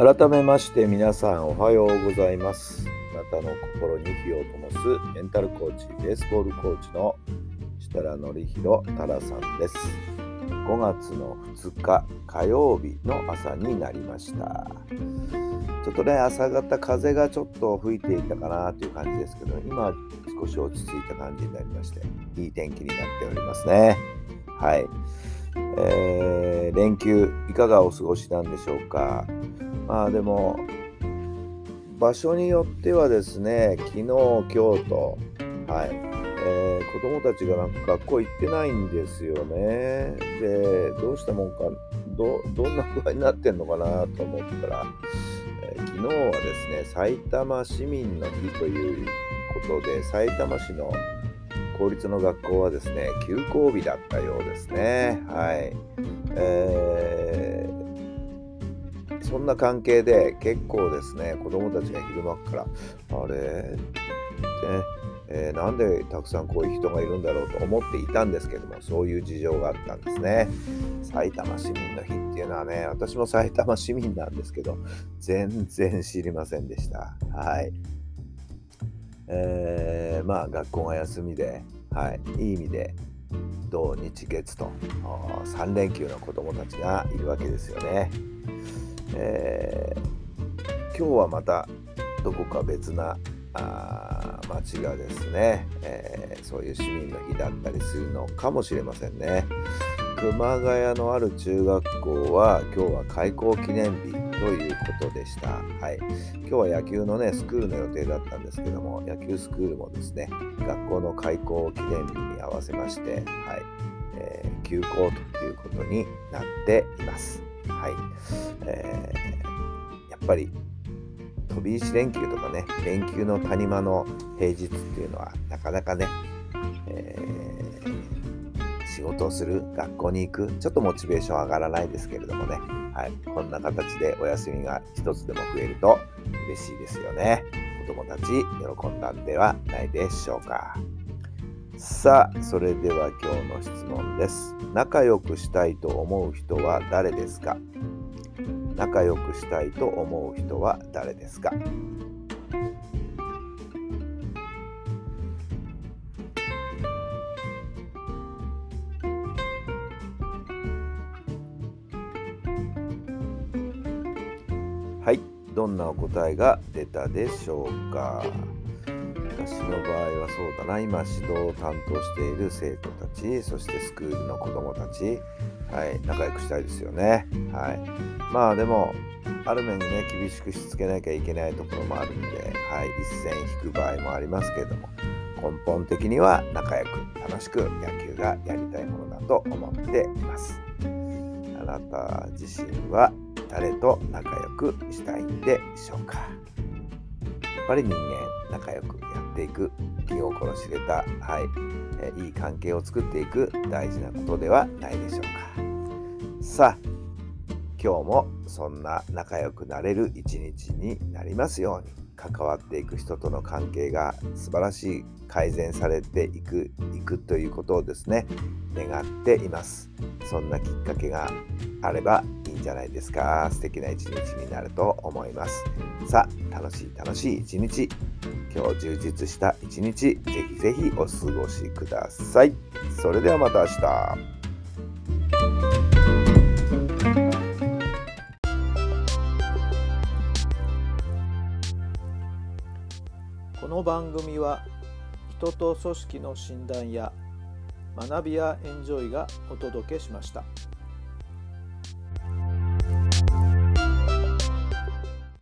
改めまして皆さんおはようございます。あなたの心に火を灯すメンタルコーチベースボールコーチの設楽範弘太良さんです。5月の2日火曜日の朝になりました。ちょっとね朝方風がちょっと吹いていたかなという感じですけど今少し落ち着いた感じになりましていい天気になっておりますね。はい。えー、連休いかがお過ごしなんでしょうか。まあでも場所によってはですね昨日今日とはい、えー、子供たちがなんか学校行ってないんですよね。でどうしたもんかどどんな具合になってんのかなと思ったら、えー、昨日はですね埼玉市民の日ということで埼玉市の公立の学校はですね休校日だったようですね。はい、えーそんな関係で結構ですね、子供たちが昼間から、あれってね、えー、なんでたくさんこういう人がいるんだろうと思っていたんですけども、そういう事情があったんですね。埼玉市民の日っていうのはね、私も埼玉市民なんですけど、全然知りませんでした。はい。えー、まあ学校が休みで、はい、いい意味で土日月と3連休の子どもたちがいるわけですよね。えー、今日はまたどこか別なあ町がですね、えー、そういう市民の日だったりするのかもしれませんね。熊谷のある中学校は今日は開校記念日ということでした。はい、今日は野球のねスクールの予定だったんですけども野球スクールもですね学校の開校記念日に合わせまして、はいえー、休校ということになっています。はい。えー、やっぱり飛び石連休とかね連休の谷間の平日っていうのはなかなかね、えー、仕事をする学校に行くちょっとモチベーション上がらないですけれどもね、はい、こんな形でお休みが一つでも増えると嬉しいですよね。子供たち喜んだんではないでしょうか。さあ、それでは今日の質問です。仲良くしたいと思う人は誰ですか？仲良くしたいと思う人は誰ですか？はい、どんなお答えが出たでしょうか？私の場合はそうだな。今指導を担当している生徒たちそしてスクールの子どもたち、はい、仲良くしたいですよね、はい、まあでもある面にね厳しくしつけなきゃいけないところもあるんで、はい、一線引く場合もありますけれども根本的には仲良く楽しく野球がやりたいものだと思っています。あなた自身は誰と仲良くしたいんでしょうか？ぱり人間仲良くやっていく気心知れた、はいえいい関係を作っていく大事なことではないでしょうか。さあ今日もそんな仲良くなれる一日になりますように関わっていく人との関係が素晴らしい改善されていくいくということをですね願っています。そんなきっかけがあればじゃないですか。素敵な一日になると思います。さあ楽しい楽しい一日。今日充実した一日ぜひぜひお過ごしください。それではまた明日。この番組は人と組織の診断や学びやエンジョイがお届けしました。